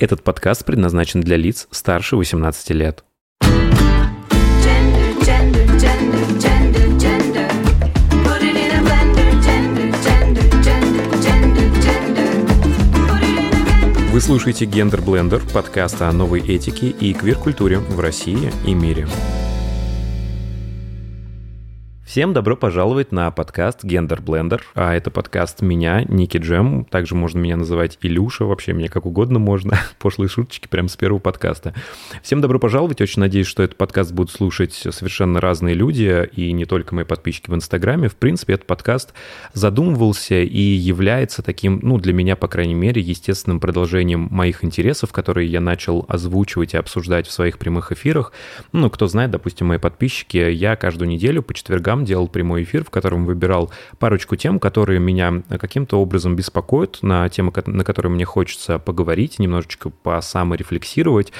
Этот подкаст предназначен для лиц старше 18 лет. Gender, gender, gender. Вы слушаете «Гендер Блендер» — подкаст о новой этике и квир-культуре в России и мире. Всем добро пожаловать на подкаст «Гендер Блендер». А это подкаст меня, Ники Джем. Также можно меня называть Илюша, вообще меня как угодно можно. Пошлые шуточки прямо с первого подкаста. Всем добро пожаловать. Очень надеюсь, что этот подкаст будут слушать совершенно разные люди, и не только мои подписчики в Инстаграме. В принципе, этот подкаст задумывался и является таким, ну, для меня, по крайней мере, естественным продолжением моих интересов, которые я начал озвучивать и обсуждать в своих прямых эфирах. Ну, кто знает, допустим, мои подписчики, я каждую неделю по четвергам делал прямой эфир, в котором выбирал парочку тем, которые меня каким-то образом беспокоят, на темы, на которые мне хочется поговорить, немножечко посаморефлексировать.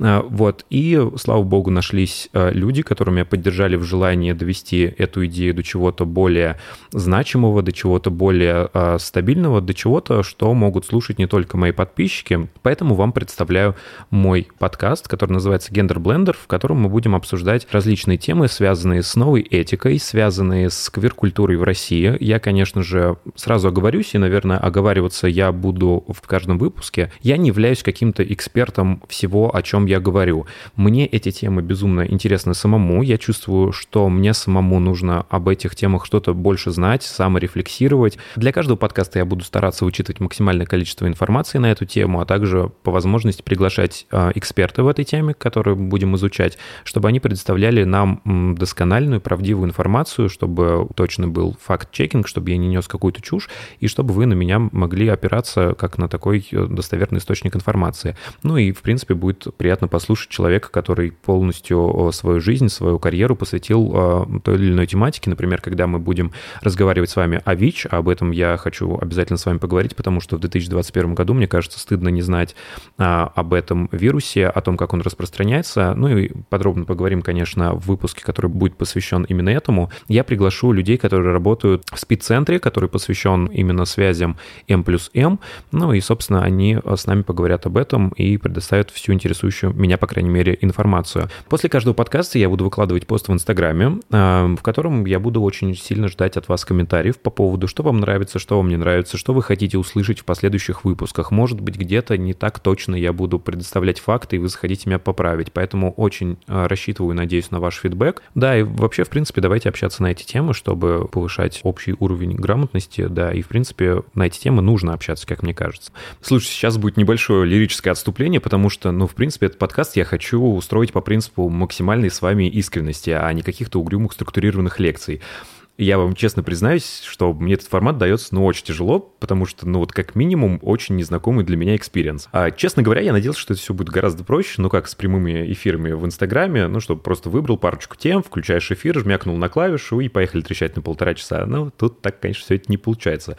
А, Вот. И, слава богу, нашлись а, люди, которые меня поддержали в желании довести эту идею до чего-то более значимого, до чего-то более а, стабильного, до чего-то, что могут слушать не только мои подписчики. Поэтому вам представляю мой подкаст, который называется «Гендер Блендер», в котором мы будем обсуждать различные темы, связанные с новой этикой, связанные с квир-культурой в России. Я, конечно же, сразу оговорюсь, и, наверное, оговариваться я буду в каждом выпуске. Я не являюсь каким-то экспертом всего, о чем я говорю. Мне эти темы безумно интересны самому. Я чувствую, что мне самому нужно об этих темах что-то больше знать, саморефлексировать. Для каждого подкаста я буду стараться вычитывать максимальное количество информации на эту тему, а также по возможности приглашать э, эксперта в этой теме, которые будем изучать, чтобы они предоставляли нам доскональную, правдивую информацию, чтобы точно был факт-чекинг, чтобы я не нес какую-то чушь, и чтобы вы на меня могли опираться как на такой э, достоверный источник информации. Ну и, в принципе, будет приятно послушать человека, который полностью э, свою жизнь, свою карьеру посвятил э, той или иной тематике. Например, когда мы будем разговаривать с вами о ВИЧ, об этом я хочу обязательно с вами поговорить, потому что в 2021 году, мне кажется, стыдно не знать а, об этом вирусе, о том, как он распространяется. Ну и подробно поговорим, конечно, в выпуске, который будет посвящен именно этому. Я приглашу людей, которые работают в спид-центре, который посвящен именно связям М плюс М. Ну и, собственно, они с нами поговорят об этом и предоставят всю интересующую меня, по крайней мере, информацию. После каждого подкаста я буду выкладывать пост в Инстаграме, а, в котором я буду очень сильно ждать от вас комментариев по поводу, что вам нравится, что вам не нравится, что вы хотите услышать в последующих выпусках. Может быть, где-то не так точно я буду предоставлять факты, и вы захотите меня поправить. Поэтому очень а, рассчитываю, надеюсь, на ваш фидбэк. Да, и вообще, в принципе, давайте общаться на эти темы, чтобы повышать общий уровень грамотности. Да, и, в принципе, на эти темы нужно общаться, как мне кажется. Слушай, сейчас будет небольшое лирическое отступление, потому что, ну, в принципе, этот подкаст я хочу устроить по принципу максимальной с вами искренности, а не каких-то угрюмых структурированных лекций. Я вам честно признаюсь, что мне этот формат дается, ну, очень тяжело, потому что, ну, вот как минимум, очень незнакомый для меня experience. А, честно говоря, я надеялся, что это все будет гораздо проще, ну, как с прямыми эфирами в Инстаграме, ну, чтобы просто выбрал парочку тем, включаешь эфир, жмякнул на клавишу и поехали трещать на полтора часа. Ну, тут так, конечно, все это не получается.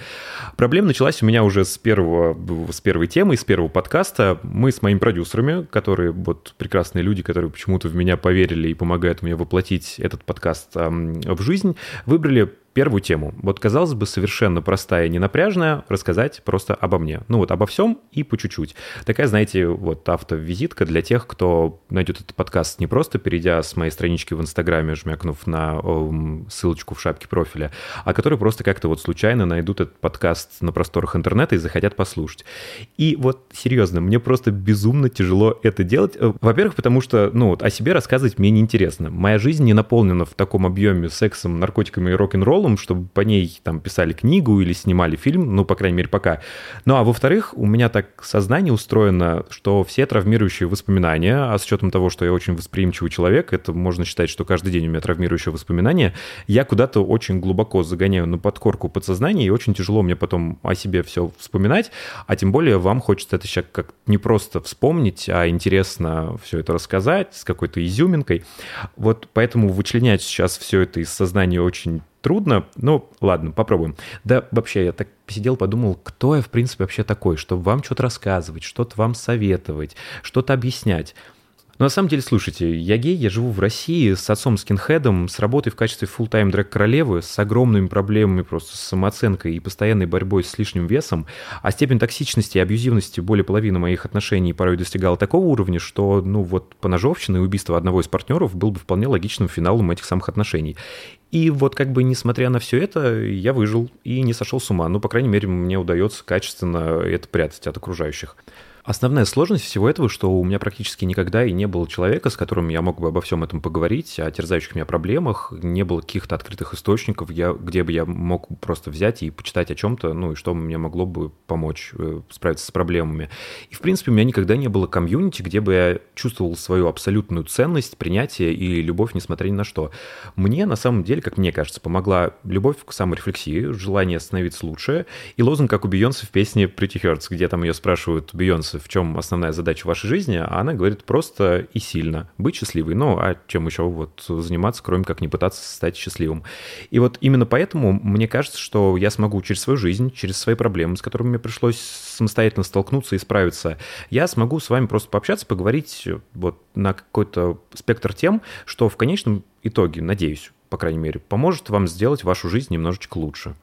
Проблема началась у меня уже с первого, с первой темы, с первого подкаста. Мы с моими продюсерами, которые вот прекрасные люди, которые почему-то в меня поверили и помогают мне воплотить этот подкаст эм, в жизнь, выбрали выбрали первую тему. Вот, казалось бы, совершенно простая и ненапряжная, рассказать просто обо мне. Ну вот, обо всем и по чуть-чуть. Такая, знаете, вот автовизитка для тех, кто найдет этот подкаст не просто перейдя с моей странички в Инстаграме, жмякнув на эм, ссылочку в шапке профиля, а которые просто как-то вот случайно найдут этот подкаст на просторах интернета и захотят послушать. И вот, серьезно, мне просто безумно тяжело это делать. Э, Во-первых, потому что, ну вот, о себе рассказывать мне неинтересно. Моя жизнь не наполнена в таком объеме сексом, наркотиками и рок-н-роллом, чтобы по ней там писали книгу или снимали фильм, ну, по крайней мере, пока. Ну, а во-вторых, у меня так сознание устроено, что все травмирующие воспоминания, а с учетом того, что я очень восприимчивый человек, это можно считать, что каждый день у меня травмирующие воспоминания, я куда-то очень глубоко загоняю на подкорку подсознания, и очень тяжело мне потом о себе все вспоминать, а тем более вам хочется это сейчас как не просто вспомнить, а интересно все это рассказать с какой-то изюминкой. Вот поэтому вычленять сейчас все это из сознания очень трудно. Ну, ладно, попробуем. Да, вообще, я так посидел, подумал, кто я, в принципе, вообще такой, чтобы вам что-то рассказывать, что-то вам советовать, что-то объяснять. Но на самом деле, слушайте, я гей, я живу в России с отцом скинхедом, с работой в качестве full-time дрэк королевы, с огромными проблемами просто с самооценкой и постоянной борьбой с лишним весом, а степень токсичности и абьюзивности более половины моих отношений порой достигала такого уровня, что, ну вот, поножовщина и убийство одного из партнеров был бы вполне логичным финалом этих самых отношений. И вот как бы несмотря на все это, я выжил и не сошел с ума. Ну, по крайней мере, мне удается качественно это прятать от окружающих. Основная сложность всего этого, что у меня практически никогда и не было человека, с которым я мог бы обо всем этом поговорить, о терзающих меня проблемах, не было каких-то открытых источников, я, где бы я мог просто взять и почитать о чем-то, ну и что мне могло бы помочь э, справиться с проблемами. И, в принципе, у меня никогда не было комьюнити, где бы я чувствовал свою абсолютную ценность, принятие и любовь, несмотря ни на что. Мне, на самом деле, как мне кажется, помогла любовь к саморефлексии, желание становиться лучше и лозунг, как у Бейонсе в песне Pretty Hurts, где там ее спрашивают, Бейонсе, в чем основная задача вашей жизни, а она говорит просто и сильно быть счастливой. Ну, а чем еще вот заниматься, кроме как не пытаться стать счастливым. И вот именно поэтому мне кажется, что я смогу через свою жизнь, через свои проблемы, с которыми мне пришлось самостоятельно столкнуться и справиться, я смогу с вами просто пообщаться, поговорить вот на какой-то спектр тем, что в конечном итоге, надеюсь, по крайней мере, поможет вам сделать вашу жизнь немножечко лучше.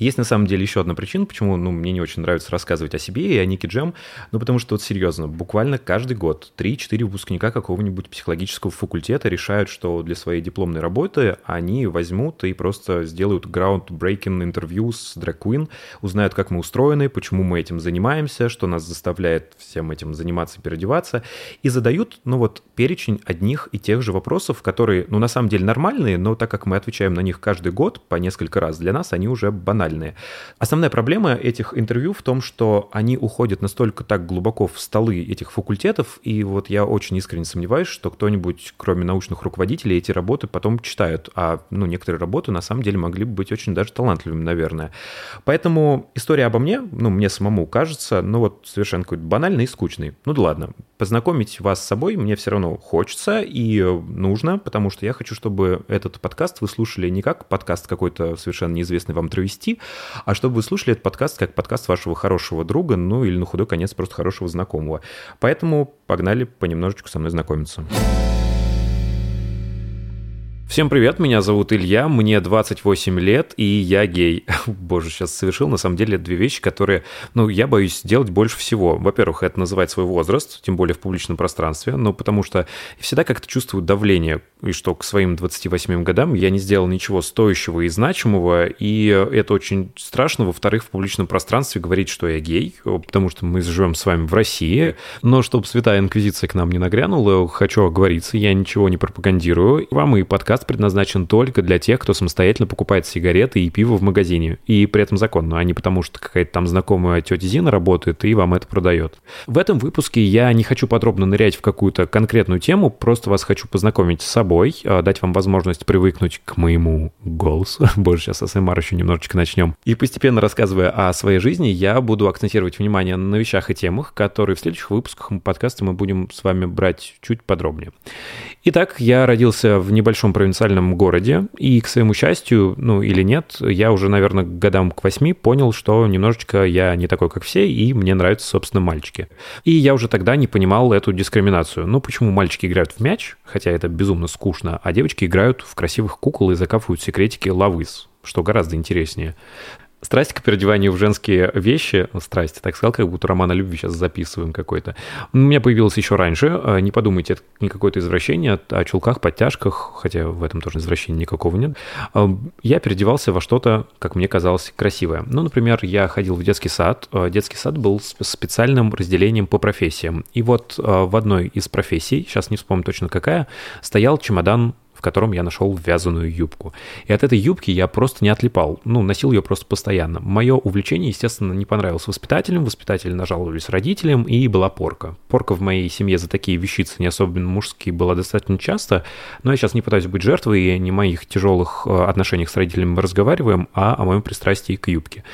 Есть на самом деле еще одна причина, почему ну, мне не очень нравится рассказывать о себе и о Нике Джем, ну потому что вот серьезно, буквально каждый год 3-4 выпускника какого-нибудь психологического факультета решают, что для своей дипломной работы они возьмут и просто сделают groundbreaking интервью с Drag Queen, узнают, как мы устроены, почему мы этим занимаемся, что нас заставляет всем этим заниматься переодеваться, и задают, ну вот, перечень одних и тех же вопросов, которые, ну на самом деле нормальные, но так как мы отвечаем на них каждый год по несколько раз, для нас они уже банальные. Основная проблема этих интервью в том, что они уходят настолько так глубоко в столы этих факультетов, и вот я очень искренне сомневаюсь, что кто-нибудь, кроме научных руководителей, эти работы потом читают, а ну, некоторые работы на самом деле могли бы быть очень даже талантливыми, наверное. Поэтому история обо мне, ну, мне самому кажется, ну вот совершенно какой-то банальный и скучный. Ну да ладно, познакомить вас с собой мне все равно хочется и нужно, потому что я хочу, чтобы этот подкаст вы слушали не как подкаст какой-то совершенно неизвестный вам травести, а чтобы вы слушали этот подкаст как подкаст вашего хорошего друга, ну или на худой конец просто хорошего знакомого. Поэтому погнали понемножечку со мной знакомиться. Всем привет, меня зовут Илья, мне 28 лет, и я гей. Боже, сейчас совершил на самом деле две вещи, которые, ну, я боюсь делать больше всего. Во-первых, это называть свой возраст, тем более в публичном пространстве, ну, потому что всегда как-то чувствую давление, и что к своим 28 годам я не сделал ничего стоящего и значимого, и это очень страшно. Во-вторых, в публичном пространстве говорить, что я гей, потому что мы живем с вами в России, но чтобы Святая Инквизиция к нам не нагрянула, хочу оговориться, я ничего не пропагандирую. Вам и подкаст предназначен только для тех, кто самостоятельно покупает сигареты и пиво в магазине. И при этом законно, а не потому, что какая-то там знакомая тетя Зина работает и вам это продает. В этом выпуске я не хочу подробно нырять в какую-то конкретную тему, просто вас хочу познакомить с собой, а, дать вам возможность привыкнуть к моему голосу. Боже, сейчас СМР еще немножечко начнем. И постепенно рассказывая о своей жизни, я буду акцентировать внимание на вещах и темах, которые в следующих выпусках подкаста мы будем с вами брать чуть подробнее. Итак, я родился в небольшом провинциальном городе, и, к своему счастью, ну или нет, я уже, наверное, годам к восьми понял, что немножечко я не такой, как все, и мне нравятся, собственно, мальчики. И я уже тогда не понимал эту дискриминацию. Ну, почему мальчики играют в мяч, хотя это безумно скучно, а девочки играют в красивых кукол и закапывают секретики лавыс, что гораздо интереснее. Страсть к переодеванию в женские вещи, страсть, так сказал, как будто роман о любви сейчас записываем какой-то, у меня появилась еще раньше. Не подумайте, это не какое-то извращение, о чулках, подтяжках, хотя в этом тоже извращения никакого нет. Я переодевался во что-то, как мне казалось, красивое. Ну, например, я ходил в детский сад. Детский сад был с специальным разделением по профессиям. И вот в одной из профессий, сейчас не вспомню точно какая, стоял чемодан в котором я нашел вязаную юбку. И от этой юбки я просто не отлипал, ну, носил ее просто постоянно. Мое увлечение, естественно, не понравилось воспитателям, воспитатели нажаловались родителям, и была порка. Порка в моей семье за такие вещицы, не особенно мужские, была достаточно часто, но я сейчас не пытаюсь быть жертвой, и не о моих тяжелых э, отношениях с родителями мы разговариваем, а о моем пристрастии к юбке.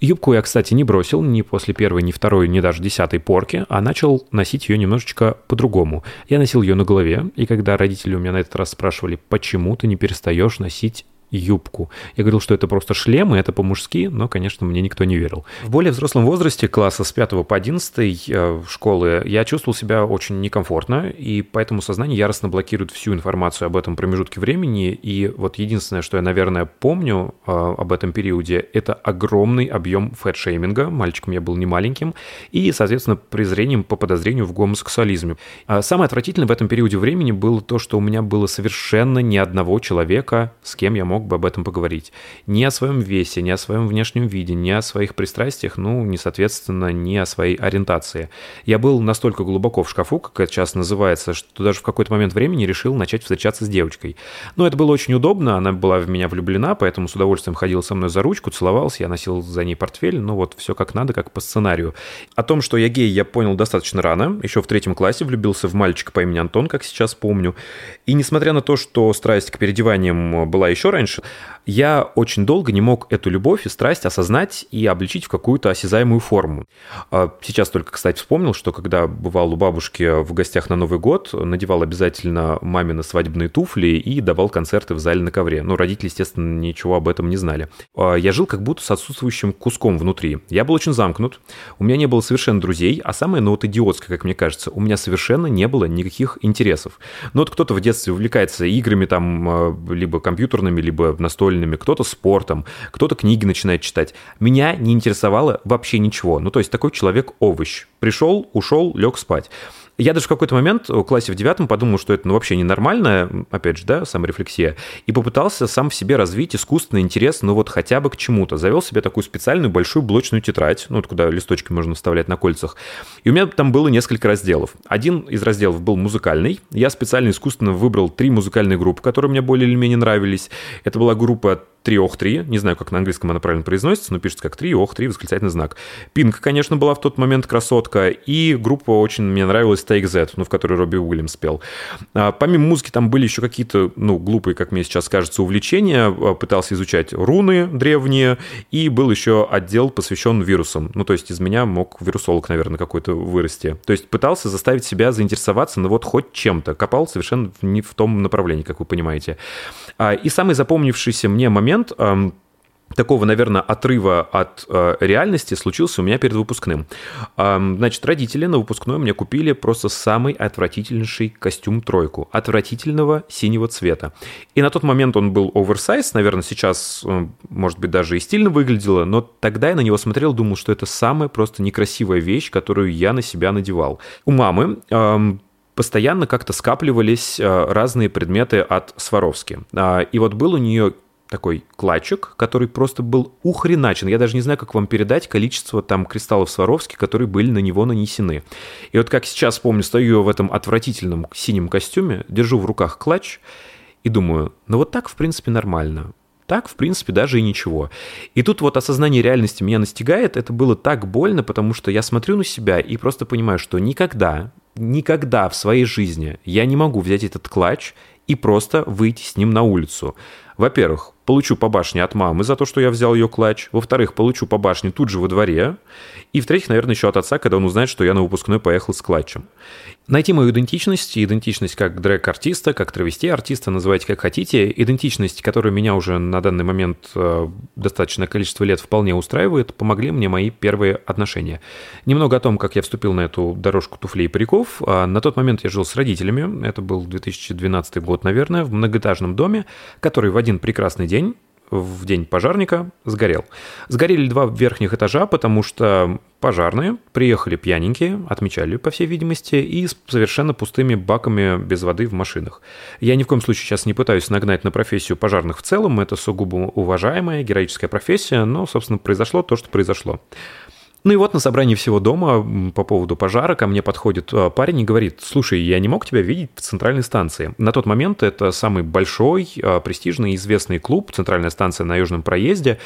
Юбку я, кстати, не бросил ни после первой, ни второй, ни даже десятой порки, а начал носить ее немножечко по-другому. Я носил ее на голове, и когда родители у меня на этот раз спрашивали, почему ты не перестаешь носить юбку. Я говорил, что это просто шлем, и это по-мужски, но, конечно, мне никто не верил. В более взрослом возрасте, класса с 5 по 11 э, школы, я чувствовал себя очень некомфортно, и поэтому сознание яростно блокирует всю информацию об этом промежутке времени. И вот единственное, что я, наверное, помню э, об этом периоде, это огромный объем fat-shaming а. Мальчиком я был не маленьким. И, соответственно, презрением по подозрению в гомосексуализме. А самое отвратительное в этом периоде времени было то, что у меня было совершенно ни одного человека, с кем я мог бы об этом поговорить. Ни о своем весе, ни о своем внешнем виде, ни о своих пристрастиях, ну, не соответственно, ни о своей ориентации. Я был настолько глубоко в шкафу, как это сейчас называется, что даже в какой-то момент времени решил начать встречаться с девочкой. Но это было очень удобно, она была в меня влюблена, поэтому с удовольствием ходила со мной за ручку, целовался, я носил за ней портфель, ну вот все как надо, как по сценарию. О том, что я гей, я понял достаточно рано, еще в третьем классе влюбился в мальчика по имени Антон, как сейчас помню. И несмотря на то, что страсть к переодеваниям была еще раньше, я очень долго не мог эту любовь и страсть осознать и обличить в какую-то осязаемую форму. А Сейчас только, кстати, вспомнил, что когда бывал у бабушки в гостях на Новый год, надевал обязательно мамины свадебные туфли и давал концерты в зале на ковре. Но родители, естественно, ничего об этом не знали. А Я жил как будто с отсутствующим куском внутри. Я был очень замкнут, у меня не было совершенно друзей, а самое, ну вот идиотское, как мне кажется, у меня совершенно не было никаких интересов. Ну вот кто-то в детстве увлекается играми там, э, либо компьютерными, либо настольными, кто-то спортом, кто-то книги начинает читать. Меня не интересовало вообще ничего. Ну то есть такой человек-овощ. Пришел, ушел, лег спать. Я даже в какой-то момент в классе в девятом подумал, что это ну, вообще ненормально, опять же, да, саморефлексия, и попытался сам в себе развить искусственный интерес, ну вот хотя бы к чему-то. Завел себе такую специальную большую блочную тетрадь, ну вот куда листочки можно вставлять на кольцах. И у меня там было несколько разделов. Один из разделов был музыкальный. Я специально искусственно выбрал три музыкальные группы, которые мне более или менее нравились. Это была группа 3 ох 3, не знаю, как на английском она правильно произносится, но пишется как 3 ох 3, восклицательный знак. Пинк, конечно, была в тот момент красотка, и группа очень мне нравилась Take Z, ну, в которой Робби Уильямс спел. А, помимо музыки там были еще какие-то, ну, глупые, как мне сейчас кажется, увлечения. А, Пытался изучать руны древние, и был еще отдел, посвящен вирусам. Ну, то есть из меня мог вирусолог, наверное, какой-то вырасти. То есть пытался заставить себя заинтересоваться, ну, вот хоть чем-то. Копал совершенно не в том направлении, как вы понимаете. А, И самый запомнившийся мне момент такого, наверное, отрыва от э, реальности случился у меня перед выпускным. Эм, значит, родители на выпускной мне купили просто самый отвратительнейший костюм тройку, отвратительного синего цвета. И на тот момент он был оверсайз, наверное, сейчас, э, может быть, даже и стильно выглядело, но тогда я на него смотрел, думал, что это самая просто некрасивая вещь, которую я на себя надевал. У мамы эм, постоянно как-то скапливались э, разные предметы от Сваровски. А, И вот был у нее такой клатчик, который просто был ухреначен. Я даже не знаю, как вам передать количество там кристаллов Сваровски, которые были на него нанесены. И вот как сейчас помню, стою я в этом отвратительном синем костюме, держу в руках клатч и думаю, ну вот так, в принципе, нормально. Так, в принципе, даже и ничего. И тут вот осознание реальности меня настигает. Это было так больно, потому что я смотрю на себя и просто понимаю, что никогда, никогда в своей жизни я не могу взять этот клатч и просто выйти с ним на улицу. Во-первых, получу по башне от мамы за то, что я взял ее клатч. Во-вторых, получу по башне тут же во дворе. И в-третьих, наверное, еще от отца, когда он узнает, что я на выпускной поехал с клатчем. Найти мою идентичность, идентичность как дрэк-артиста, как травести-артиста, называйте как хотите, идентичность, которая меня уже на данный момент э, достаточное количество лет вполне устраивает, помогли мне мои первые отношения. Немного о том, как я вступил на эту дорожку туфлей и париков. А, На тот момент я жил с родителями, это был 2012 год, наверное, в многоэтажном доме, который в один прекрасный день в день пожарника сгорел. Сгорели два верхних этажа, потому что пожарные приехали пьяненькие, отмечали, по всей видимости, и с совершенно пустыми баками без воды в машинах. Я ни в коем случае сейчас не пытаюсь нагнать на профессию пожарных в целом, это сугубо уважаемая, героическая профессия, но, собственно, произошло то, что произошло. Ну и вот на собрании всего дома по поводу пожара ко мне подходит э, парень и говорит, слушай, я не мог тебя видеть в центральной станции. На тот момент это самый большой, э, престижный, известный клуб, центральная станция на Южном проезде.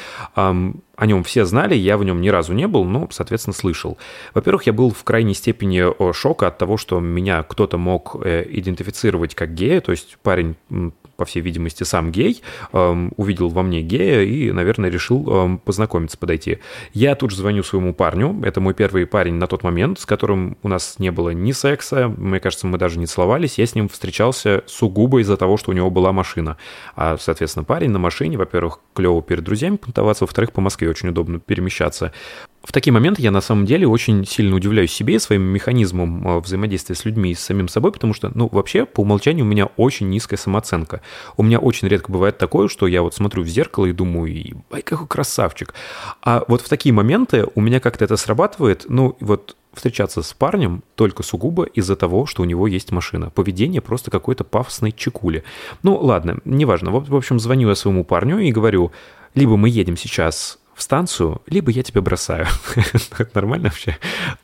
О нем все знали, я в нем ни разу не был, но, соответственно, слышал. Во-первых, я был в крайней степени э, шока от того, что меня кто-то мог э, идентифицировать как гея, то есть парень по всей видимости, сам гей, эм, увидел во мне гея и, наверное, решил эм, познакомиться, подойти. Я тут же звоню своему парню, это мой первый парень на тот момент, с которым у нас не было ни секса, мне кажется, мы даже не целовались, я с ним встречался сугубо из-за того, что у него была машина. А, соответственно, парень на машине, во-первых, клево перед друзьями понтоваться, во-вторых, по Москве очень удобно перемещаться. В такие моменты я на самом деле очень сильно удивляюсь себе и своим механизмом э, взаимодействия с людьми и с самим собой, потому что, ну, вообще, по умолчанию у меня очень низкая самооценка. У меня очень редко бывает такое, что я вот смотрю в зеркало и думаю, ай, какой красавчик. А вот в такие моменты у меня как-то это срабатывает, ну, вот встречаться с парнем только сугубо из-за того, что у него есть машина. Поведение просто какой-то пафосной чекули. Ну, ладно, неважно. В общем, звоню я своему парню и говорю, либо мы едем сейчас в станцию, либо я тебя бросаю. Это нормально вообще?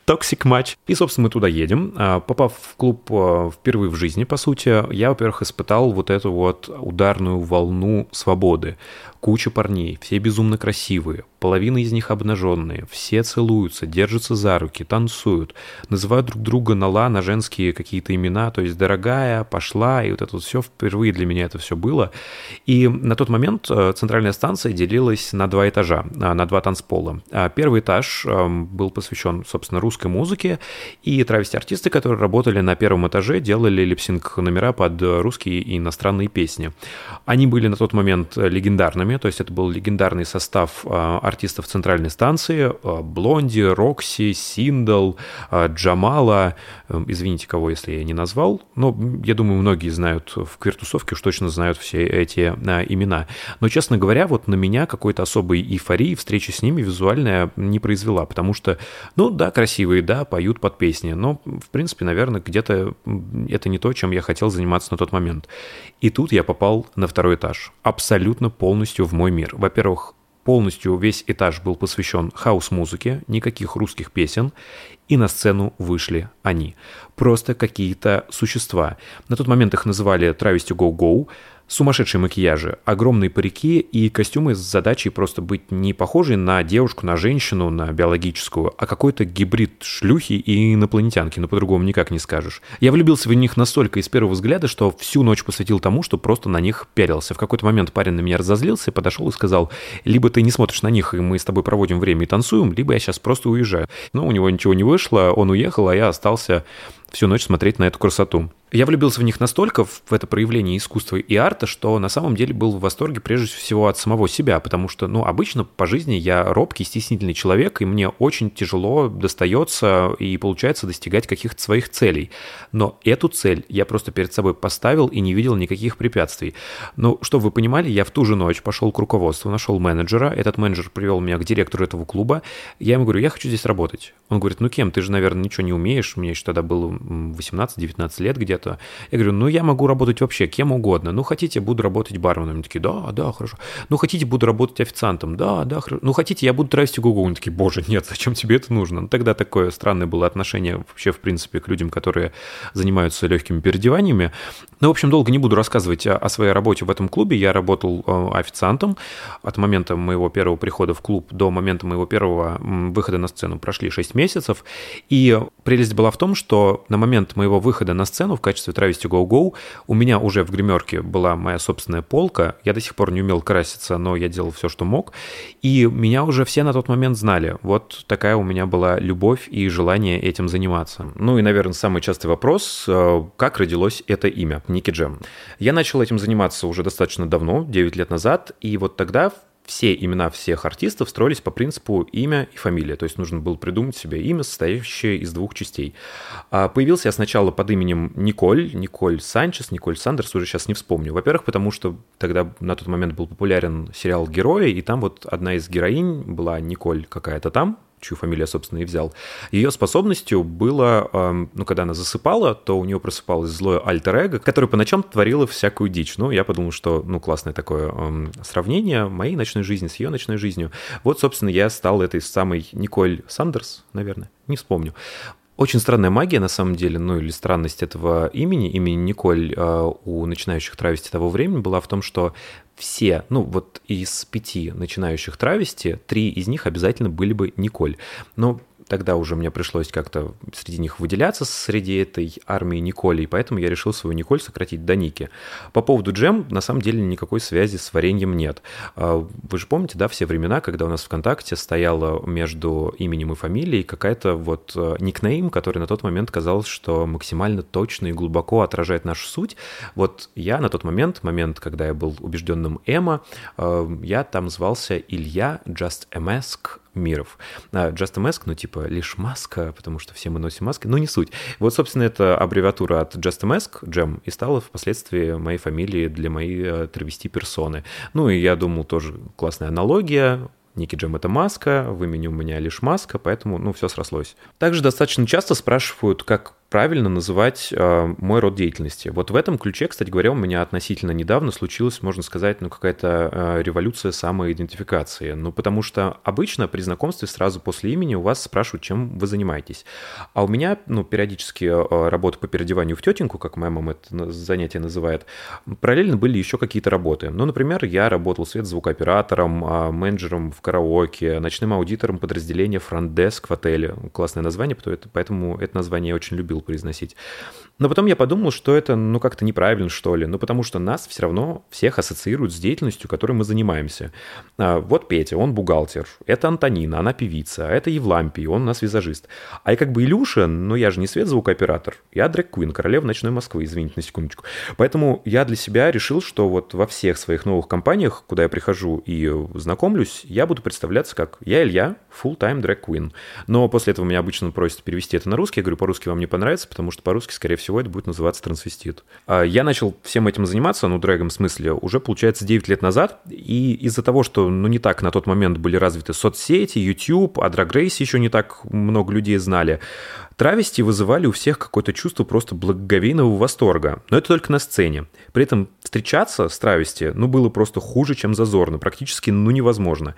Toxic much. И, собственно, мы туда едем. А, попав в клуб а, впервые в жизни, по сути, я, во-первых, испытал вот эту вот ударную волну свободы куча парней, все безумно красивые, половина из них обнаженные, все целуются, держатся за руки, танцуют, называют друг друга на ла, на женские какие-то имена, то есть дорогая, пошла, и вот это вот все впервые для меня это все было. И на тот момент э, центральная станция делилась на два этажа, э, на два танцпола. А первый этаж э, был посвящен, собственно, русской музыке, и травести-артисты, которые работали на первом этаже, делали lip-sync номера под русские и иностранные песни. Они были на тот момент легендарными, то есть это был легендарный состав а, артистов центральной станции, а, Блонди, Рокси, Синдл, а, Джамала, эм, извините, кого, если я не назвал, но я думаю, многие знают в квир-тусовке, уж точно знают все эти имена. Но, честно говоря, вот на меня какой-то особой эйфории встреча с ними визуальная не произвела, потому что, ну да, красивые, да, поют под песни, но, в принципе, наверное, где-то это не то, чем я хотел заниматься на тот момент. И тут я попал на второй этаж, абсолютно полностью в мой мир. Во-первых, полностью весь этаж был посвящен хаус-музыке, никаких русских песен, и на сцену вышли они. Просто какие-то существа. На тот момент их называли «Травестью Go-Go», Сумасшедшие макияжи, огромные парики и костюмы с задачей просто быть не похожей на девушку, на женщину, на биологическую, а какой-то гибрид шлюхи и инопланетянки, но по-другому никак не скажешь. Я влюбился в них настолько из первого взгляда, что всю ночь посвятил тому, что просто на них пялился. В какой-то момент парень на меня разозлился, подошел и сказал, либо ты не смотришь на них, и мы с тобой проводим время и танцуем, либо я сейчас просто уезжаю. Но у него ничего не вышло, он уехал, а я остался всю ночь смотреть на эту красоту. Я влюбился в них настолько, в это проявление искусства и арта, что на самом деле был в восторге прежде всего от самого себя, потому что, ну, обычно по жизни я робкий, стеснительный человек, и мне очень тяжело достается и получается достигать каких-то своих целей. Но эту цель я просто перед собой поставил и не видел никаких препятствий. Ну, чтобы вы понимали, я в ту же ночь пошел к руководству, нашел менеджера, этот менеджер привел меня к директору этого клуба, я ему говорю, я хочу здесь работать. Он говорит, ну кем, ты же, наверное, ничего не умеешь, мне еще тогда было 18-19 лет где-то. Я говорю, ну я могу работать вообще кем угодно. Ну хотите, буду работать барменом. Они такие, да, да, хорошо. Ну хотите, буду работать официантом. Да, да, хорошо. Ну хотите, я буду травить Google. Они такие, боже, нет, зачем тебе это нужно? Ну, тогда такое странное было отношение вообще, в принципе, к людям, которые занимаются легкими переодеваниями. Ну, в общем, долго не буду рассказывать о, о своей работе в этом клубе. Я работал э, официантом. От момента моего первого прихода в клуб до момента моего первого выхода на сцену прошли 6 месяцев. И прелесть была в том, что на момент моего выхода на сцену в качестве травести Go Go у меня уже в гримерке была моя собственная полка. Я до сих пор не умел краситься, но я делал все, что мог. И меня уже все на тот момент знали. Вот такая у меня была любовь и желание этим заниматься. Ну и, наверное, самый частый вопрос, э, как родилось это имя, Ники Джем. Я начал этим заниматься уже достаточно давно, 9 лет назад, и вот тогда все имена всех артистов строились по принципу имя и фамилия. То есть нужно было придумать себе имя, состоящее из двух частей. А появился я сначала под именем Николь, Николь Санчес, Николь Сандерс, уже сейчас не вспомню. Во-первых, потому что тогда на тот момент был популярен сериал «Герои», и там вот одна из героинь была Николь какая-то там, чью фамилию я, собственно, и взял. Ее способностью было, ну, когда она засыпала, то у нее просыпалось злое альтер-эго, которое по ночам творило всякую дичь. Ну, я подумал, что, ну, классное такое сравнение моей ночной жизни с ее ночной жизнью. Вот, собственно, я стал этой самой Николь Сандерс, наверное, не вспомню. Очень странная магия, на самом деле, ну или странность этого имени, имени Николь э, у начинающих травести того времени была в том, что все, ну вот из пяти начинающих травести, три из них обязательно были бы Николь. Но тогда уже мне пришлось как-то среди них выделяться среди этой армии Николи, и поэтому я решил свою Николь сократить до Ники. По поводу джем, на самом деле никакой связи с вареньем нет. А, вы же помните, да, все времена, когда у нас ВКонтакте стояла между именем и фамилией какая-то вот э, никнейм, который на тот момент казалось, что максимально точно и глубоко отражает нашу суть. Вот я на тот момент, момент, когда я был убежденным Эмо, э, я там звался Илья Just Mask миров. А, Just a Mask, ну, типа, лишь маска, потому что все мы носим маски, но не суть. Вот, собственно, это аббревиатура от Just a Mask, Jam, и стала впоследствии моей фамилией для моей э, травести персоны. Ну, и я думал, тоже классная аналогия, Ники Джем — это маска, в имени у меня лишь маска, поэтому, ну, все срослось. Также достаточно часто спрашивают, как правильно называть э, мой род деятельности. Вот в этом ключе, кстати говоря, у меня относительно недавно случилась, можно сказать, ну, какая-то э, революция самоидентификации. Ну, потому что обычно при знакомстве сразу после имени у вас спрашивают, чем вы занимаетесь. А у меня, ну, периодически э, работа по переодеванию в тетеньку, как моя мама это занятие называет, параллельно были еще какие-то работы. Ну, например, я работал светозвукооператором, э, менеджером в караоке, ночным аудитором подразделения фронтдеск в отеле. Классное название, поэтому это название я очень любил произносить. Но потом я подумал, что это, ну, как-то неправильно, что ли. Ну, потому что нас все равно всех ассоциируют с деятельностью, которой мы занимаемся. А, вот Петя, он бухгалтер. Это Антонина, она певица. А это Евлампий, он у нас визажист. А я как бы Илюша, но я же не свет-звукооператор. Я Дрэк Куин, королева ночной Москвы, извините на секундочку. Поэтому я для себя решил, что вот во всех своих новых компаниях, куда я прихожу и знакомлюсь, я буду представляться как я Илья, full-time Drag Queen. Но после этого меня обычно просят перевести это на русский. Я говорю, по-русски вам не понравится, потому что по-русски, скорее всего, это будет называться трансвестит. А я начал всем этим заниматься, ну, дрэгом смысле, уже, получается, 9 лет назад, и из-за того, что, ну, не так на тот момент были развиты соцсети, YouTube, а Drag Race еще не так много людей знали, Травести вызывали у всех какое-то чувство просто благоговейного восторга. Но это только на сцене. При этом встречаться с травести, ну, было просто хуже, чем зазорно. Практически, ну, невозможно.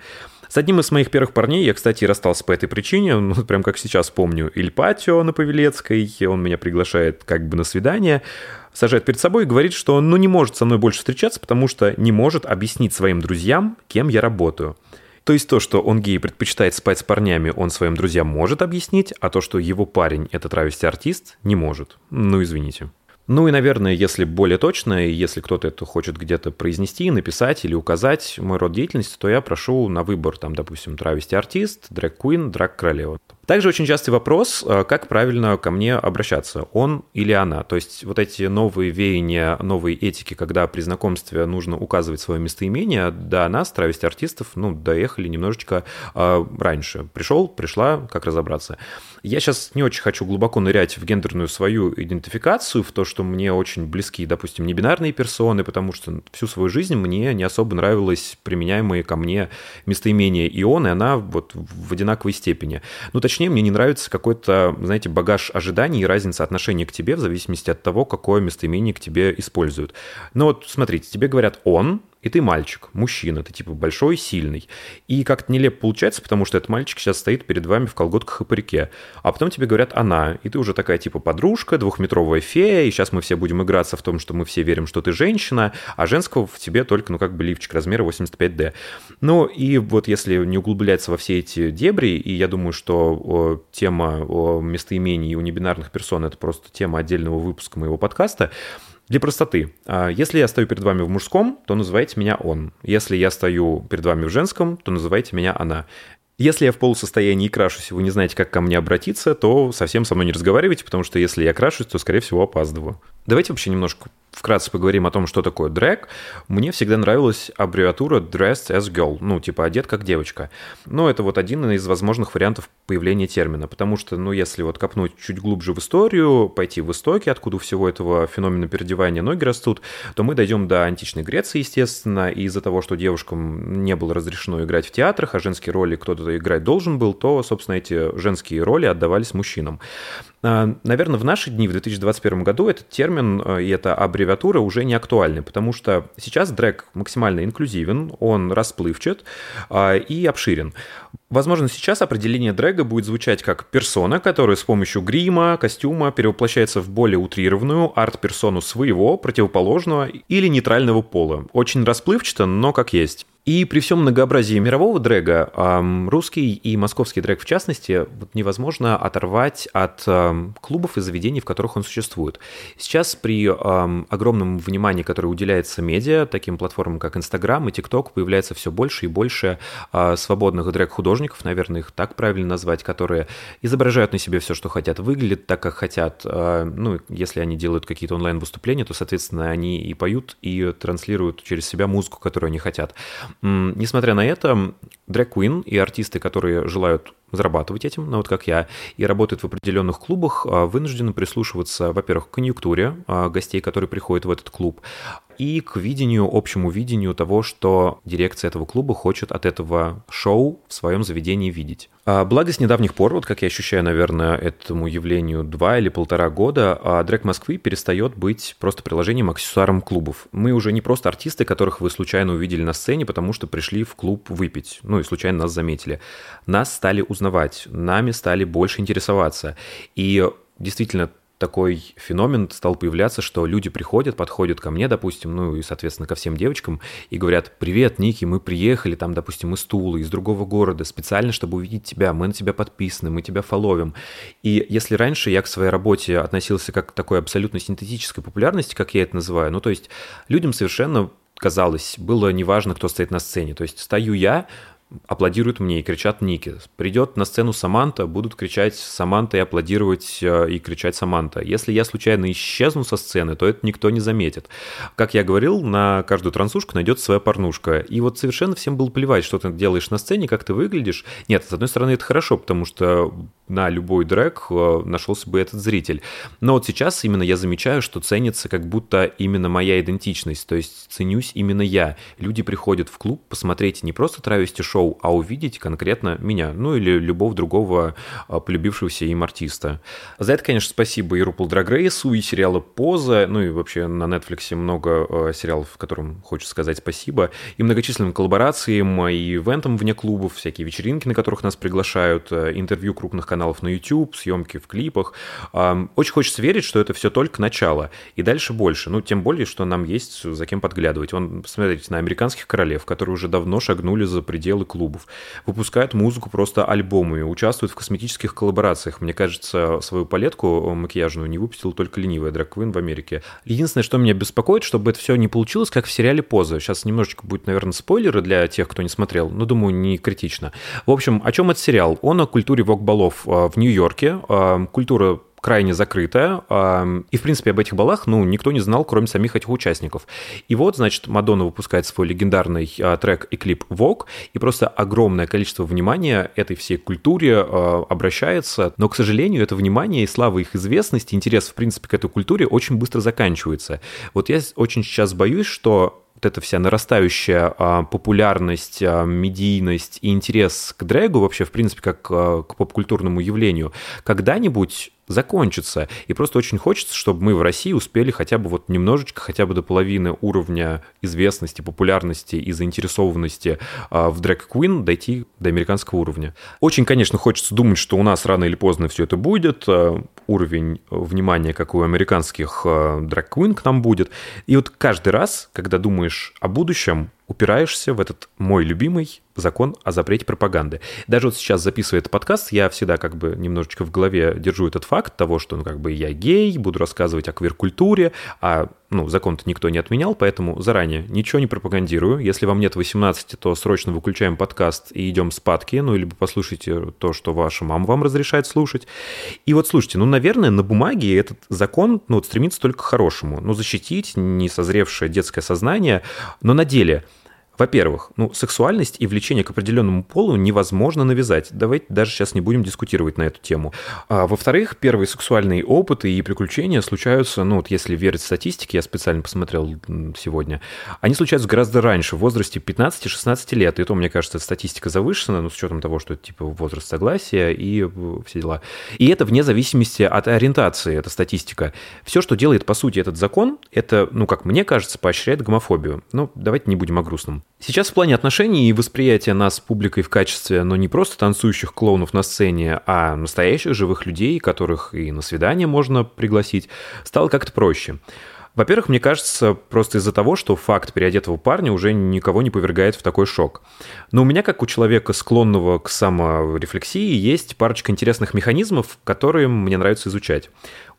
С одним из моих первых парней я, кстати, расстался по этой причине, ну, прям как сейчас помню, Ильпатио на Павелецкой, он меня приглашает как бы на свидание, сажает перед собой и говорит, что он ну, не может со мной больше встречаться, потому что не может объяснить своим друзьям, кем я работаю. То есть то, что он гей предпочитает спать с парнями, он своим друзьям может объяснить, а то, что его парень — это травести-артист, не может. Ну, извините. Ну и, наверное, если более точно, и если кто-то это хочет где-то произнести, написать или указать мой род деятельности, то я прошу на выбор, там, допустим, травести-артист, дрэк-куин, драг-королева. Также очень частый вопрос, э, как правильно ко мне обращаться, он или она. То есть вот эти новые веяния, новые этики, когда при знакомстве нужно указывать свое местоимение, до нас, травести артистов, ну, доехали немножечко э, раньше. Пришел, пришла, как разобраться. Я сейчас не очень хочу глубоко нырять в гендерную свою идентификацию, в то, что мне очень близки, допустим, небинарные персоны, потому что всю свою жизнь мне не особо нравилось применяемые ко мне местоимения и он, и она вот в одинаковой степени. Ну, точнее, точнее, мне не нравится какой-то, знаете, багаж ожиданий и разница отношения к тебе в зависимости от того, какое местоимение к тебе используют. Ну вот, смотрите, тебе говорят «он», и ты мальчик, мужчина, ты типа большой, сильный. И как-то нелепо получается, потому что этот мальчик сейчас стоит перед вами в колготках и парике. А потом тебе говорят «она», и ты уже такая типа подружка, двухметровая фея, и сейчас мы все будем играться в том, что мы все верим, что ты женщина, а женского в тебе только, ну как бы лифчик размера 85D. Ну и вот если не углубляться во все эти дебри, и я думаю, что о, тема о местоимений у небинарных персон это просто тема отдельного выпуска моего подкаста, для простоты. А, если я стою перед вами в мужском, то называйте меня он. Если я стою перед вами в женском, то называйте меня она. Если я в полусостоянии и крашусь, и вы не знаете, как ко мне обратиться, то совсем со мной не разговаривайте, потому что если я крашусь, то, скорее всего, опаздываю. Давайте вообще немножко вкратце поговорим о том, что такое дрэк. Мне всегда нравилась аббревиатура dressed as girl, ну, типа одет как девочка. Но это вот один из возможных вариантов появления термина, потому что, ну, если вот копнуть чуть глубже в историю, пойти в истоки, откуда у всего этого феномена переодевания ноги растут, то мы дойдем до античной Греции, естественно, и из-за того, что девушкам не было разрешено играть в театрах, а женские роли кто-то играть должен был, то, собственно, эти женские роли отдавались мужчинам. А, Наверное, в наши дни, в 2021 году, этот термин термин э, и эта аббревиатура уже не актуальны, потому что сейчас дрэк максимально инклюзивен, он расплывчат э, и обширен. Возможно, сейчас определение дрэга будет звучать как персона, которая с помощью грима, костюма перевоплощается в более утрированную арт-персону своего, противоположного или нейтрального пола. Очень расплывчато, но как есть. И при всем многообразии мирового дрэга, русский и московский дрэг в частности, невозможно оторвать от клубов и заведений, в которых он существует. Сейчас при огромном внимании, которое уделяется медиа, таким платформам, как Инстаграм и ТикТок, появляется все больше и больше э, свободных дрэг-художников, наверное, их так правильно назвать, которые изображают на себе все, что хотят, выглядят так, как хотят. Э, ну, если они делают какие-то онлайн-выступления, то, соответственно, они и поют, и транслируют через себя музыку, которую они хотят. Несмотря на это, Queen и артисты, которые желают зарабатывать этим, ну вот как я, и работают в определенных клубах, а, вынуждены прислушиваться, во-первых, к конъюнктуре а, гостей, которые приходят в этот клуб, и к видению, общему видению того, что дирекция этого клуба хочет от этого шоу в своем заведении видеть. А, Благо, с недавних пор, вот как я ощущаю, наверное, этому явлению два или полтора года, Дрэк Москвы перестает быть просто приложением, аксессуаром клубов. Мы уже не просто артисты, которых вы случайно увидели на сцене, потому что пришли в клуб выпить, ну и случайно нас заметили. Нас стали узнавать, нами стали больше интересоваться. И действительно, такой феномен стал появляться, что люди приходят, подходят ко мне, допустим, ну и, соответственно, ко всем девочкам, и говорят, привет, Ники, мы приехали там, допустим, из Тулы, из другого города, специально, чтобы увидеть тебя, мы на тебя подписаны, мы тебя фоловим. И если раньше я к своей работе относился как к такой абсолютно синтетической популярности, как я это называю, ну то есть людям совершенно казалось, было неважно, кто стоит на сцене. То есть стою я, аплодируют мне и кричат Ники. Придет на сцену Саманта, будут кричать Саманта и аплодировать э, и кричать Саманта. Если я случайно исчезну со сцены, то это никто не заметит. Как я говорил, на каждую трансушку найдется своя порнушка. И вот совершенно всем было плевать, что ты делаешь на сцене, как ты выглядишь. Нет, с одной стороны, это хорошо, потому что на любой дрэк э, нашелся бы этот зритель. Но вот сейчас именно я замечаю, что ценится как будто именно моя идентичность, то есть ценюсь именно я. Люди приходят в клуб посмотреть не просто травести шоу, а увидеть конкретно меня, ну или любого другого э, полюбившегося им артиста. За это, конечно, спасибо и RuPaul Drag Race, и сериалу «Поза», ну и вообще на Netflix много э, сериалов, которым хочется сказать спасибо, и многочисленным коллаборациям, и ивентам вне клубов, всякие вечеринки, на которых нас приглашают, интервью крупных каналов на YouTube, съемки в клипах. Очень хочется верить, что это все только начало, и дальше больше. Ну, тем более, что нам есть за кем подглядывать. Вон, посмотрите на американских королев, которые уже давно шагнули за пределы клубов, выпускают музыку просто альбомами, участвуют в косметических коллаборациях. Мне кажется, свою палетку макияжную не выпустил только ленивая Драг Квин в Америке. Единственное, что меня беспокоит, чтобы это все не получилось, как в сериале «Поза». Сейчас немножечко будет, наверное, спойлеры для тех, кто не смотрел, но, думаю, не критично. В общем, о чем этот сериал? Он о культуре вок-балов а, в Нью-Йорке. А, Культура крайне закрытая, и, в принципе, об этих балах, ну, никто не знал, кроме самих этих участников. И вот, значит, Мадонна выпускает свой легендарный а, трек и клип «Вок», и просто огромное количество внимания этой всей культуре а, обращается, но, к сожалению, это внимание и слава их известности, интерес, в принципе, к этой культуре очень быстро заканчивается. Вот я очень сейчас боюсь, что вот эта вся нарастающая а, популярность, а, медийность и интерес к дрэгу вообще, в принципе, как а, к поп-культурному явлению, когда-нибудь закончится. И просто очень хочется, чтобы мы в России успели хотя бы вот немножечко, хотя бы до половины уровня известности, популярности и заинтересованности а, в Drag Queen дойти до американского уровня. Очень, конечно, хочется думать, что у нас рано или поздно все это будет. а, Уровень внимания, как у американских а, Drag Queen к нам будет. И вот каждый раз, когда думаешь о будущем, упираешься в этот мой любимый закон о запрете пропаганды. Даже вот сейчас записывая этот подкаст, я всегда как бы немножечко в голове держу этот факт того, что ну как бы я гей, буду рассказывать о квир-культуре, а ну закон-то никто не отменял, поэтому заранее ничего не пропагандирую. Если вам нет 18, то срочно выключаем подкаст и идем спадки, ну либо послушайте то, что ваша мама вам разрешает слушать. И вот слушайте, ну, наверное, на бумаге этот закон ну, вот стремится только к хорошему. Ну, защитить несозревшее детское сознание, но на деле – Во-первых, ну, сексуальность и влечение к определенному полу невозможно навязать. Давайте даже сейчас не будем дискутировать на эту тему. А, во-вторых, первые сексуальные опыты и приключения случаются, ну, вот если верить статистике, я специально посмотрел сегодня, они случаются гораздо раньше, в возрасте 15-16 лет. И то, мне кажется, статистика завышена, ну, с учетом того, что это типа возраст согласия и все дела. И это вне зависимости от ориентации, эта статистика. Все, что делает, по сути, этот закон, это, ну, как мне кажется, поощряет гомофобию. Ну, давайте не будем о грустном. Сейчас в плане отношений и восприятия нас с публикой в качестве, но ну, не просто танцующих клоунов на сцене, а настоящих живых людей, которых и на свидание можно пригласить, стало как-то проще. Во-первых, мне кажется, просто из-за того, что факт переодетого парня уже никого не повергает в такой шок. Но у меня, как у человека, склонного к саморефлексии, есть парочка интересных механизмов, которые мне нравится изучать.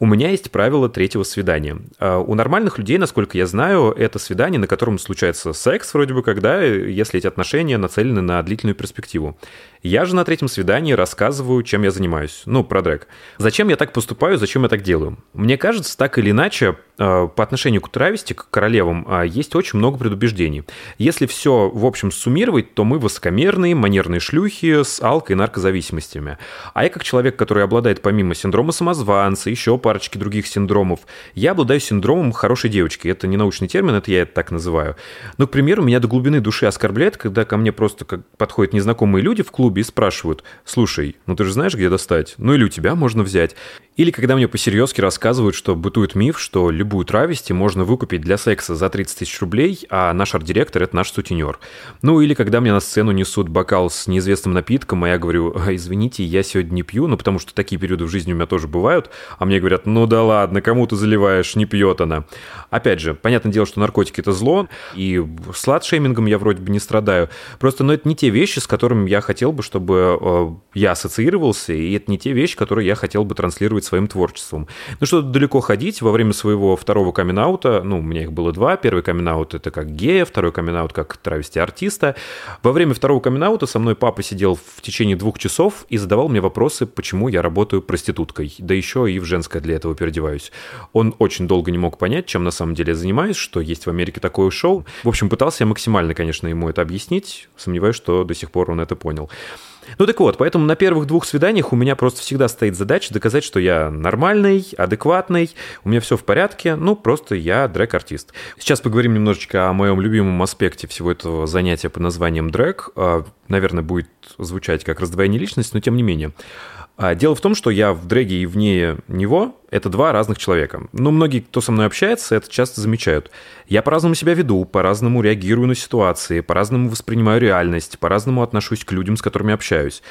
У меня есть правило третьего свидания. А у нормальных людей, насколько я знаю, это свидание, на котором случается секс вроде бы, когда, если эти отношения нацелены на длительную перспективу. Я же на третьем свидании рассказываю, чем я занимаюсь. Ну, про дрэк. Зачем я так поступаю, зачем я так делаю? Мне кажется, так или иначе, а, по отношению к травести, к королевам, а, есть очень много предубеждений. Если все, в общем, суммировать, то мы высокомерные, манерные шлюхи с алкой и наркозависимостями. А я как человек, который обладает помимо синдрома самозванца, еще парочки других синдромов. Я обладаю синдромом хорошей девочки. Это не научный термин, это я это так называю. Но, к примеру, меня до глубины души оскорбляет, когда ко мне просто как подходят незнакомые люди в клубе и спрашивают, слушай, ну ты же знаешь, где достать? Ну или у тебя можно взять. Или когда мне по-серьезки рассказывают, что бытует миф, что любую травести можно выкупить для секса за 30 тысяч рублей, а наш арт-директор – это наш сутенер. Ну или когда мне на сцену несут бокал с неизвестным напитком, а я говорю, извините, я сегодня не пью, ну потому что такие периоды в жизни у меня тоже бывают, а мне говорят, ну да ладно, кому ты заливаешь, не пьет она. Опять же, понятное дело, что наркотики – это зло, и сладшеймингом я вроде бы не страдаю, просто, но это не те вещи, с которыми я хотел бы, чтобы э, я ассоциировался, и это не те вещи, которые я хотел бы транслировать своим творчеством. Ну что далеко ходить, во время своего второго камин ну, у меня их было два. Первый камин это как гея, второй камин как травести-артиста. Во время второго камин со мной папа сидел в течение двух часов и задавал мне вопросы, почему я работаю проституткой, да еще и в женское для этого переодеваюсь. Он очень долго не мог понять, чем на самом деле я занимаюсь, что есть в Америке такое шоу. В общем, пытался я максимально, конечно, ему это объяснить. Сомневаюсь, что до сих пор он это понял. Ну так вот, поэтому на первых двух свиданиях у меня просто всегда стоит задача доказать, что я нормальный, адекватный, у меня все в порядке, ну просто я дрэк-артист. Сейчас поговорим немножечко о моем любимом аспекте всего этого занятия под названием дрэк. А, наверное, будет звучать как раздвоение личности, но тем не менее. А, дело в том, что я в дрэге и вне него — это два разных человека. Но многие, кто со мной общается, это часто замечают. Я по-разному себя веду, по-разному реагирую на ситуации, по-разному воспринимаю реальность, по-разному отношусь к людям, с которыми общаюсь.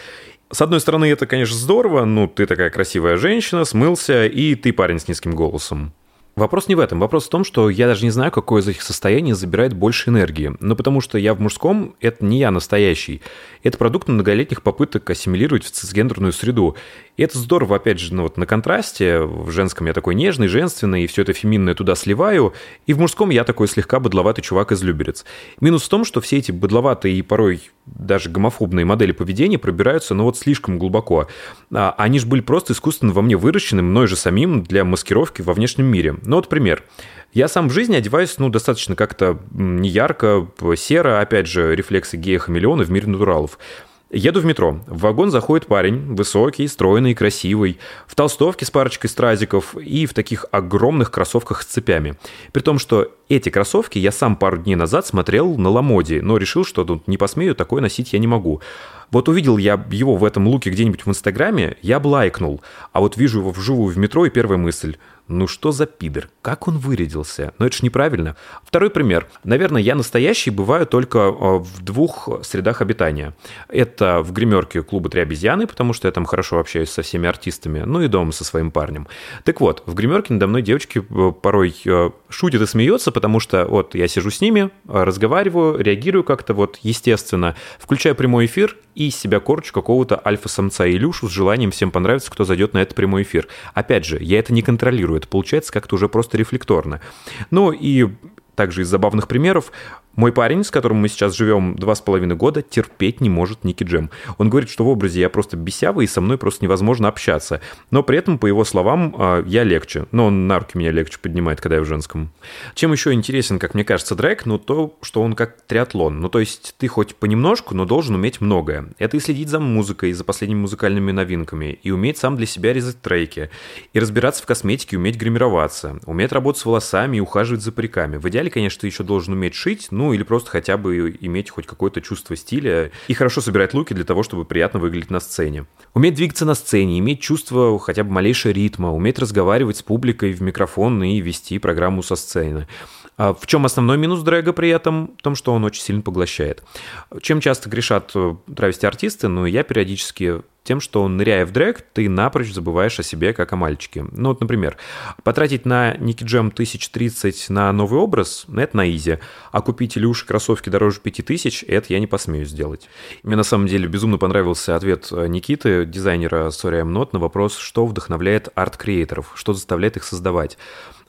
С одной стороны, это, конечно, здорово, ну, ты такая красивая женщина, смылся, и ты парень с низким голосом. Вопрос не в этом. Вопрос в том, что я даже не знаю, какое из этих состояний забирает больше энергии. Ну, потому что я в мужском — это не я настоящий. Это продукт многолетних попыток ассимилировать в цисгендерную среду. И это здорово, опять же, ну, вот на контрасте. В женском я такой нежный, женственный, и все это феминное туда сливаю. И в мужском я такой слегка быдловатый чувак из Люберец. Минус в том, что все эти быдловатые и порой даже гомофобные модели поведения пробираются, ну, вот слишком глубоко. А, они же были просто искусственно во мне выращены, мной же самим, для маскировки во внешнем мире. Ну вот пример. Я сам в жизни одеваюсь, ну, достаточно как-то неярко, серо, опять же, рефлексы гея-хамелеона в мире натуралов. Еду в метро. В вагон заходит парень, высокий, стройный, красивый, в толстовке с парочкой стразиков и в таких огромных кроссовках с цепями. При том, что эти кроссовки я сам пару дней назад смотрел на Ламоде, но решил, что тут не посмею, такое носить я не могу. Вот увидел я его в этом луке где-нибудь в Инстаграме, я бы лайкнул. А вот вижу его вживую в метро, и первая мысль – ну что за пидор? Как он вырядился? Но это ж неправильно. Второй пример. Наверное, я настоящий бываю только э, в двух средах обитания. Это в гримерке клуба «Три обезьяны», потому что я там хорошо общаюсь со всеми артистами, ну и дома со своим парнем. Так вот, в гримерке надо мной девочки э, порой э, шутят и смеются, потому что вот я сижу с ними, разговариваю, реагирую как-то вот естественно, включаю прямой эфир и себя корчу какого-то альфа-самца Илюшу с желанием всем понравиться, кто зайдет на этот прямой эфир. Опять же, я это не контролирую, это получается как-то уже просто рефлекторно. Ну и также из забавных примеров, Мой парень, с которым мы сейчас живем два с половиной года, терпеть не может Ники Джем. Он говорит, что в образе я просто бесявый, и со мной просто невозможно общаться. Но при этом, по его словам, а, я легче. Но он на руки меня легче поднимает, когда я в женском. Чем еще интересен, как мне кажется, дрэк, ну то, что он как триатлон. Ну то есть ты хоть понемножку, но должен уметь многое. Это и следить за музыкой, за последними музыкальными новинками, и уметь сам для себя резать треки, и разбираться в косметике, уметь гримироваться, уметь работать с волосами и ухаживать за париками. В идеале, конечно, ты еще должен уметь шить, ну или просто хотя бы иметь хоть какое-то чувство стиля и хорошо собирать луки для того, чтобы приятно выглядеть на сцене. Уметь двигаться на сцене, иметь чувство хотя бы малейшего ритма, уметь разговаривать с публикой в микрофон и вести программу со сцены. А в чем основной минус дрэга при этом? В том, что он очень сильно поглощает. Чем часто грешат э, травести-артисты, ну, я периодически тем, что ныряя в дрэк, ты напрочь забываешь о себе, как о мальчике. Ну вот, например, потратить на Ники Джем 1030 на новый образ, это на изи, а купить Илюши кроссовки дороже 5000, это я не посмею сделать. Мне на самом деле безумно понравился ответ э, Никиты, дизайнера Sorry I'm Not, на вопрос, что вдохновляет арт-креаторов, что заставляет их создавать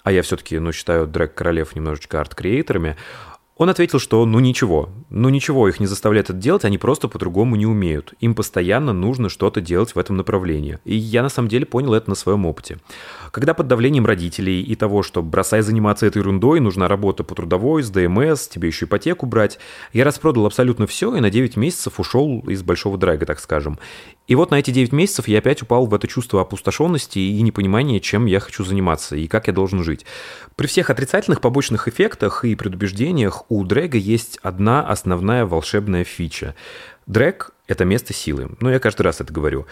а я все-таки, ну, считаю дрэк-королев немножечко арт-креаторами, он ответил, что ну ничего, ну ничего их не заставляет это делать, они просто по-другому не умеют. Им постоянно нужно что-то делать в этом направлении. И я на самом деле понял это на своем опыте. Когда под давлением родителей и того, что бросай заниматься этой ерундой, нужна работа по трудовой, с ДМС, тебе еще ипотеку брать, я распродал абсолютно все и на 9 месяцев ушел из большого драйга, так скажем. И вот на эти 9 месяцев я опять упал в это чувство опустошенности и непонимания, чем я хочу заниматься и как я должен жить. При всех отрицательных побочных эффектах и предубеждениях у дрэга есть одна основная волшебная фича. Дрэг — это место силы. Ну, я каждый раз это говорю.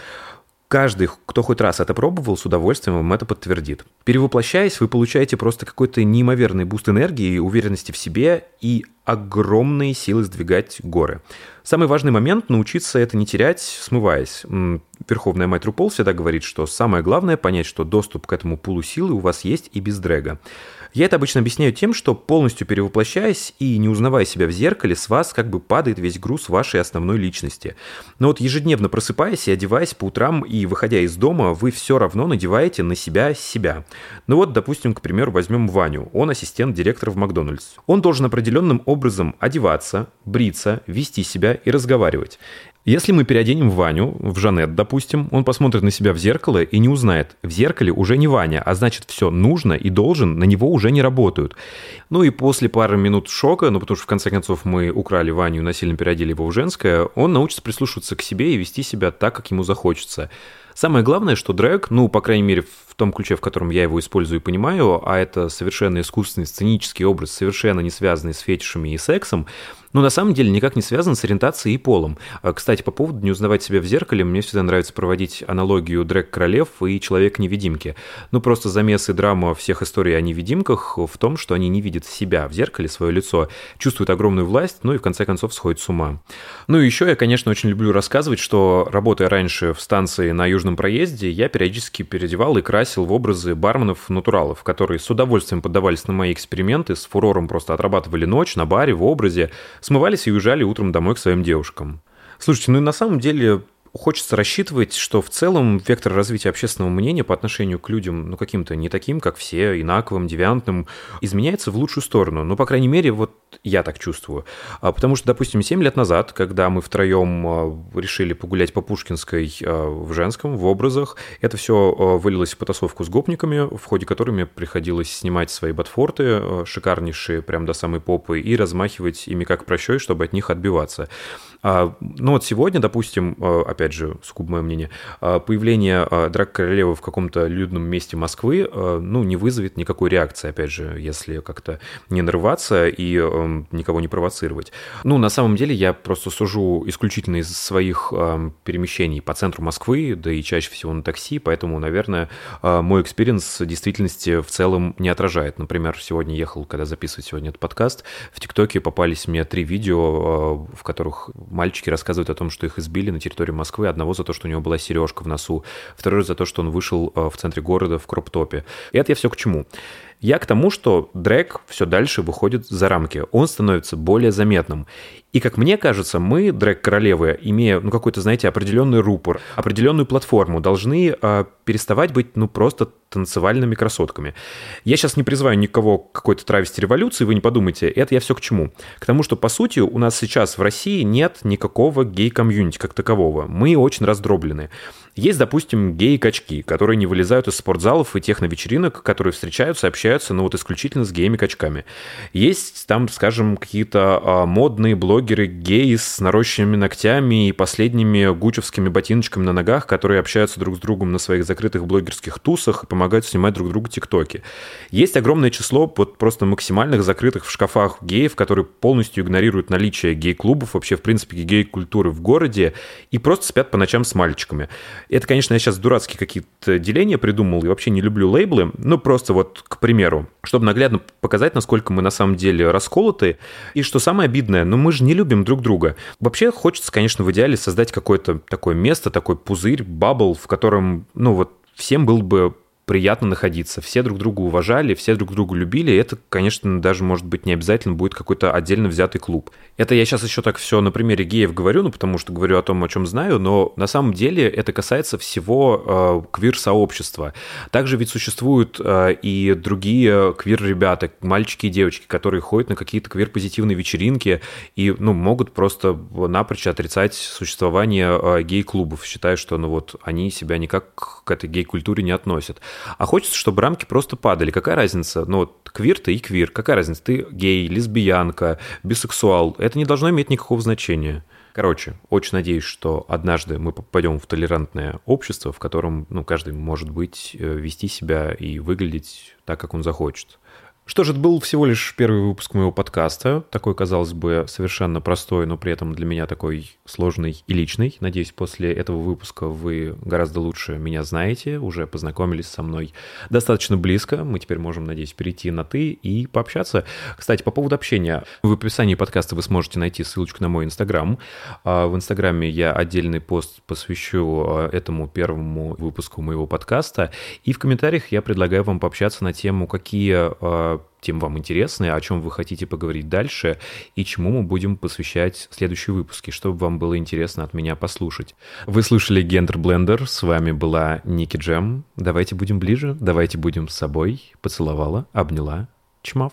Каждый, кто хоть раз это пробовал, с удовольствием вам это подтвердит. Перевоплощаясь, вы получаете просто какой-то неимоверный boost энергии, уверенности в себе и огромные силы сдвигать горы. Самый важный момент – научиться это не терять, смываясь. Верховная мать RuPaul всегда говорит, что самое главное – понять, что доступ к этому пулу силы у вас есть и без drag а. Я это обычно объясняю тем, что полностью перевоплощаясь и не узнавая себя в зеркале, с вас как бы падает весь груз вашей основной личности. Но вот ежедневно просыпаясь и одеваясь по утрам и выходя из дома, вы все равно надеваете на себя себя. Ну вот, допустим, к примеру, возьмем Ваню. Он ассистент директора в Макдональдс. Он должен определенным образом одеваться, бриться, вести себя и разговаривать. Если мы переоденем Ваню в Жанет, допустим, он посмотрит на себя в зеркало и не узнает. В зеркале уже не Ваня, а значит все нужно и должен, на него уже не работают. Ну и после пары минут шока, ну потому что в конце концов мы украли Ваню и насильно переодели его в женское, он научится прислушиваться к себе и вести себя так, как ему захочется. Самое главное, что дрэк, ну, по крайней мере, в том ключе, в котором я его использую и понимаю, а это совершенно искусственный сценический образ, совершенно не связанный с фетишами и сексом, но на самом деле никак не связан с ориентацией и полом. А, Кстати, по поводу не узнавать себя в зеркале, мне всегда нравится проводить аналогию Дрэк Королев и Человек-невидимки. Ну, просто замес и драма всех историй о невидимках в том, что они не видят себя в зеркале, свое лицо, чувствуют огромную власть, ну и в конце концов сходят с ума. Ну и еще я, конечно, очень люблю рассказывать, что работая раньше в станции на Южном проезде, я периодически переодевал и красил в образы барменов-натуралов, которые с удовольствием поддавались на мои эксперименты, с фурором просто отрабатывали ночь на баре, в образе, смывались и уезжали утром домой к своим девушкам. Слушайте, ну и на самом деле хочется рассчитывать, что в целом вектор развития общественного мнения по отношению к людям, ну, каким-то не таким, как все, инаковым, девиантным, изменяется в лучшую сторону. Ну, по крайней мере, вот я так чувствую. А, Потому что, допустим, 7 лет назад, когда мы втроем а, решили погулять по Пушкинской а, в женском, в образах, это все вылилось в потасовку с гопниками, в ходе которой мне приходилось снимать свои ботфорты, шикарнейшие, прям до самой попы, и размахивать ими как прощой, чтобы от них отбиваться. А, Ну вот сегодня, допустим, а, опять же, сугубо мое мнение, а, появление драк королевы в каком-то людном месте Москвы, ну, не вызовет никакой реакции, опять же, если как-то не нарываться и эм, никого не провоцировать. Ну, на самом деле, я просто сужу исключительно из своих эм, перемещений по центру Москвы, да и чаще всего на такси, поэтому, наверное, мой experience действительности в целом не отражает. Например, сегодня ехал, когда записывать сегодня этот подкаст, в ТикТоке попались мне три видео, в которых мальчики рассказывают о том, что их избили на территории Москвы. Одного за то, что у него была сережка в носу, второй за то, что он вышел э, в центре города в кроп-топе. И это я все к чему? Я к тому, что дрэк все дальше выходит за рамки, он становится более заметным. И, как мне кажется, мы, дрэк-королевы, имея ну, какой-то, знаете, определенный рупор, определенную платформу, должны э, переставать быть, ну, просто танцевальными красотками. Я сейчас не призываю никого к какой-то травести революции, вы не подумайте, это я все к чему? К тому, что, по сути, у нас сейчас в России нет никакого гей-комьюнити как такового. Мы очень раздроблены. Есть, допустим, геи-качки, которые не вылезают из спортзалов и техновечеринок, которые встречаются и общаются, ну, вот исключительно с геями-качками. Есть там, скажем, какие-то а, модные блогеры геи с нарощенными ногтями и последними гучевскими ботиночками на ногах, которые общаются друг с другом на своих закрытых блогерских тусах и помогают снимать друг другу тиктоки. Есть огромное число вот просто максимальных закрытых в шкафах геев, которые полностью игнорируют наличие гей-клубов, вообще, в принципе, гей-культуры в городе и просто спят по ночам с мальчиками. Это, конечно, я сейчас дурацкие какие-то деления придумал и вообще не люблю лейблы, ну просто вот, к примеру, чтобы наглядно показать, насколько мы на самом деле расколоты. И что самое обидное, ну мы же не любим друг друга. Вообще хочется, конечно, в идеале создать какое-то такое место, такой пузырь, бабл, в котором, ну вот, всем был бы приятно находиться. Все друг друга уважали, все друг друга любили. И это, конечно, даже, может быть, не обязательно будет какой-то отдельно взятый клуб. Это я сейчас еще так все на примере геев говорю, ну, потому что говорю о том, о чем знаю, но на самом деле это касается всего э, квир-сообщества. Также ведь существуют э, и другие квир-ребята, мальчики и девочки, которые ходят на какие-то квир-позитивные вечеринки и, ну, могут просто напрочь отрицать существование э, гей-клубов, считая, что, ну, вот, они себя никак к этой гей-культуре не относят. А хочется, чтобы рамки просто падали. Какая разница? Ну, вот квир ты и квир. Какая разница? Ты гей, лесбиянка, бисексуал. Это не должно иметь никакого значения. Короче, очень надеюсь, что однажды мы попадем в толерантное общество, в котором ну, каждый может быть, э, вести себя и выглядеть так, как он захочет. Что же, это был всего лишь первый выпуск моего подкаста. Такой, казалось бы, совершенно простой, но при этом для меня такой сложный и личный. Надеюсь, после этого выпуска вы гораздо лучше меня знаете, уже познакомились со мной достаточно близко. Мы теперь можем, надеюсь, перейти на «ты» и пообщаться. Кстати, по поводу общения. В описании подкаста вы сможете найти ссылочку на мой Инстаграм. А В Инстаграме я отдельный пост посвящу а, этому первому выпуску моего подкаста. И в комментариях я предлагаю вам пообщаться на тему, какие а, тем вам интересны, о чем вы хотите поговорить дальше и чему мы будем посвящать следующие выпуски, чтобы вам было интересно от меня послушать. Вы слушали Гендер Блендер, с вами была Ники Джем. Давайте будем ближе, давайте будем с собой. Поцеловала, обняла. Чмав.